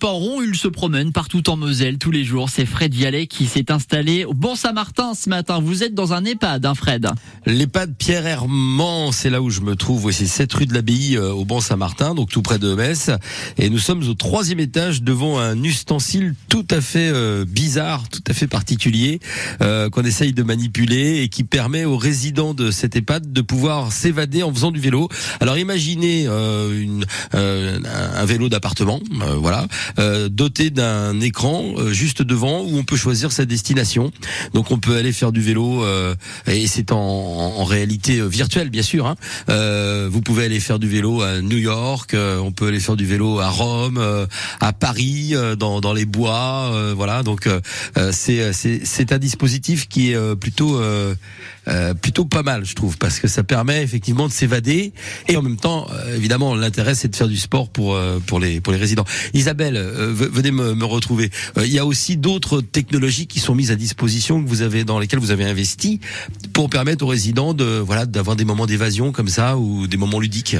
Pas rond, il se promène partout en Moselle tous les jours. C'est Fred Vialet qui s'est installé au Bon Saint-Martin ce matin. Vous êtes dans un EHPAD, hein, Fred L'EHPAD Pierre Hermant, c'est là où je me trouve. C'est 7 rue de l'Abbaye euh, au Bon Saint-Martin, donc tout près de Metz. Et nous sommes au troisième étage devant un ustensile tout à fait euh, bizarre, tout à fait particulier, euh, qu'on essaye de manipuler et qui permet aux résidents de cet EHPAD de pouvoir s'évader en faisant du vélo. Alors imaginez une, un vélo d'appartement, voilà euh, doté d'un écran euh, juste devant où on peut choisir sa destination. Donc on peut aller faire du vélo euh, et c'est en, en, réalité virtuelle bien sûr. Hein. vous pouvez aller faire du vélo à New York, on peut aller faire du vélo à Rome, à Paris, dans, dans les bois, voilà. Donc c'est c'est un dispositif qui est plutôt plutôt pas mal, je trouve, parce que ça permet effectivement de s'évader et en même temps, évidemment, l'intérêt c'est de faire du sport pour pour les pour les résidents. Isabelle euh, venez me, retrouver. Euh, il y a aussi d'autres technologies qui sont mises à disposition que vous avez dans lesquelles vous avez investi pour permettre aux résidents de voilà d'avoir des moments d'évasion comme ça ou des moments ludiques.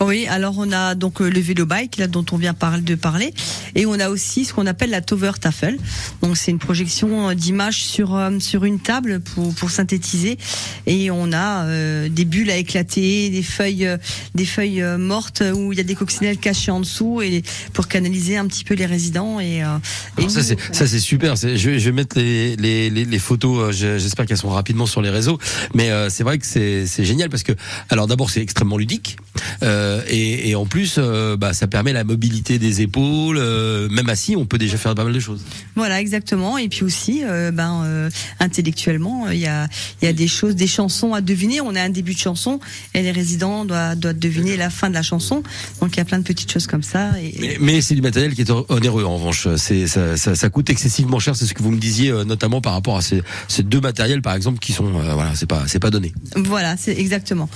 Oui, alors on a donc euh, le vélo bike là dont on vient de parler et on a aussi ce qu'on appelle la Tover Tafel. Donc c'est une projection d'images sur sur une table pour pour synthétiser et on a des bulles à éclater, des feuilles des feuilles mortes où il y a des coccinelles cachées en dessous et pour canaliser un petit peu les résidents et, euh, ça c'est ça c'est super. Je vais, je vais mettre les, les, les, photos. Euh, j'espère qu'elles sont rapidement sur les réseaux. Mais euh, c'est vrai que c'est c'est génial parce que alors d'abord c'est extrêmement ludique et, et en plus bah ça permet la mobilité des épaules. Même assis, on peut déjà faire pas mal de choses. Voilà exactement. Et puis aussi ben intellectuellement il y a il y a des choses, des chansons à deviner. On a un début de chanson et les résidents doivent doivent deviner la fin de la chanson. Donc il y a plein de petites choses comme ça. Et, mais, mais c'est du matériel qui est onéreux en revanche. C'est ça, ça, ça, coûte excessivement cher. C'est ce que vous me disiez euh, notamment par rapport à ces, ces deux matériels par exemple qui sont euh, voilà c'est pas c'est pas donné. Voilà c'est exactement.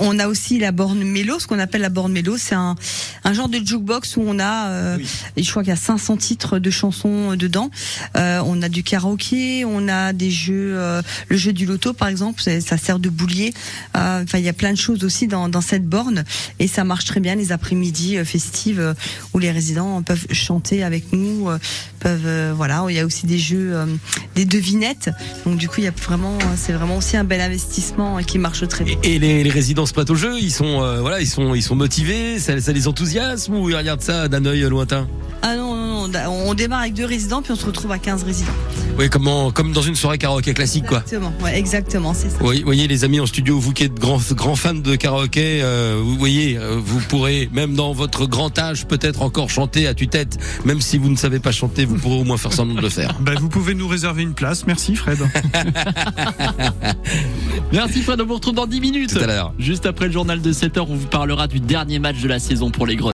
On a aussi la borne mélo, ce qu'on appelle la borne mélo, c'est un, un genre de jukebox où on a, euh, je crois qu'il y a 500 titres de chansons euh, dedans. Euh, on a du karaoké, on a des jeux, euh, le jeu du loto par exemple, ça sert de boulier. Enfin, il y a plein de choses aussi dans, dans cette borne. Et ça marche très bien les après-midi festives où les résidents peuvent chanter avec nous, peuvent, voilà. Il y a aussi des jeux, des devinettes. Donc du coup, il y a vraiment, c'est vraiment aussi un bel investissement qui marche très bien. Et les, les dans ce plateau jeu, ils sont euh, voilà, ils sont ils sont motivés, ça, ça les enthousiasme ou ils regardent ça d'un œil lointain? Ah non non non, on démarre avec deux résidents puis on se retrouve à 15 résidents. Oui, comme comme dans une soirée karaoké classique quoi. Exactement, ouais, exactement, c'est ça. Oui, voyez les amis en studio, vous qui êtes grands grands fans de karaoké, euh, vous voyez, euh, vous pourrez même dans votre grand âge peut-être encore chanter à tue-tête, même si vous ne savez pas chanter, vous pourrez au moins faire semblant de le faire. Bah, vous pouvez nous réserver une place. Merci Fred. Merci Fred, on vous retrouve dans 10 minutes. Tout à l'heure. Juste après le journal de 7h, on vous parlera du dernier match de la saison pour les Grenades.